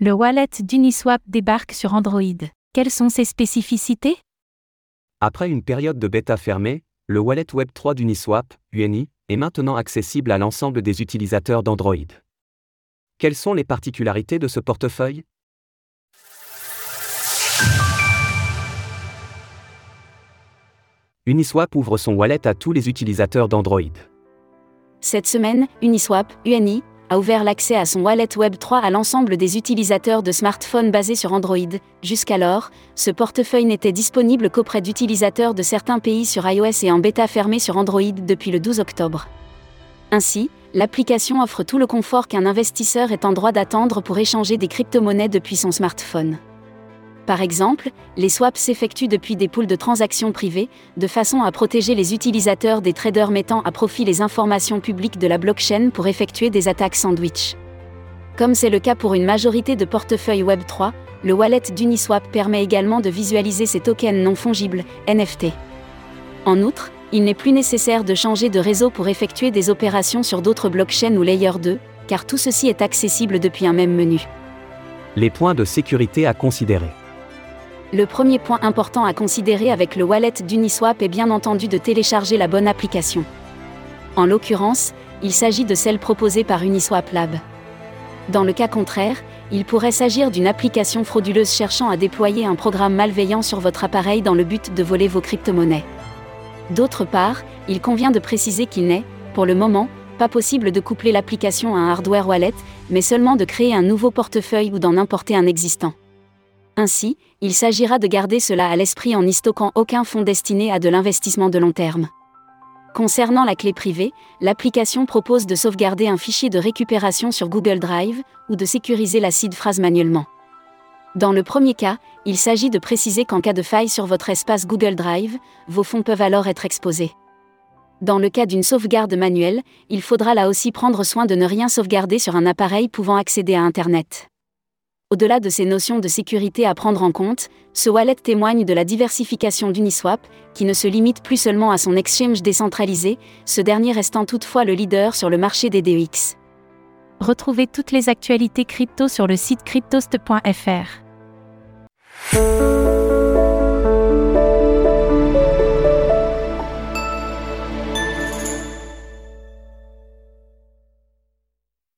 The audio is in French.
Le wallet d'Uniswap débarque sur Android. Quelles sont ses spécificités? Après une période de bêta fermée, le wallet Web3 d'Uniswap, UNI, est maintenant accessible à l'ensemble des utilisateurs d'Android. Quelles sont les particularités de ce portefeuille? Uniswap ouvre son wallet à tous les utilisateurs d'Android. Cette semaine, Uniswap, UNI, a ouvert l'accès à son wallet Web3 à l'ensemble des utilisateurs de smartphones basés sur Android. Jusqu'alors, ce portefeuille n'était disponible qu'auprès d'utilisateurs de certains pays sur iOS et en bêta fermée sur Android depuis le 12 octobre. Ainsi, l'application offre tout le confort qu'un investisseur est en droit d'attendre pour échanger des crypto-monnaies depuis son smartphone. Par exemple, les swaps s'effectuent depuis des pools de transactions privées, de façon à protéger les utilisateurs des traders mettant à profit les informations publiques de la blockchain pour effectuer des attaques sandwich. Comme c'est le cas pour une majorité de portefeuilles Web3, le wallet d'Uniswap permet également de visualiser ces tokens non fongibles, NFT. En outre, il n'est plus nécessaire de changer de réseau pour effectuer des opérations sur d'autres blockchains ou Layer 2, car tout ceci est accessible depuis un même menu. Les points de sécurité à considérer. Le premier point important à considérer avec le wallet d'Uniswap est bien entendu de télécharger la bonne application. En l'occurrence, il s'agit de celle proposée par Uniswap Lab. Dans le cas contraire, il pourrait s'agir d'une application frauduleuse cherchant à déployer un programme malveillant sur votre appareil dans le but de voler vos crypto-monnaies. D'autre part, il convient de préciser qu'il n'est, pour le moment, pas possible de coupler l'application à un hardware wallet, mais seulement de créer un nouveau portefeuille ou d'en importer un existant. Ainsi, il s'agira de garder cela à l'esprit en n'y stockant aucun fonds destiné à de l'investissement de long terme. Concernant la clé privée, l'application propose de sauvegarder un fichier de récupération sur Google Drive ou de sécuriser la seed phrase manuellement. Dans le premier cas, il s'agit de préciser qu'en cas de faille sur votre espace Google Drive, vos fonds peuvent alors être exposés. Dans le cas d'une sauvegarde manuelle, il faudra là aussi prendre soin de ne rien sauvegarder sur un appareil pouvant accéder à Internet. Au-delà de ces notions de sécurité à prendre en compte, ce wallet témoigne de la diversification d'Uniswap, qui ne se limite plus seulement à son exchange décentralisé, ce dernier restant toutefois le leader sur le marché des DEX. Retrouvez toutes les actualités crypto sur le site cryptost.fr.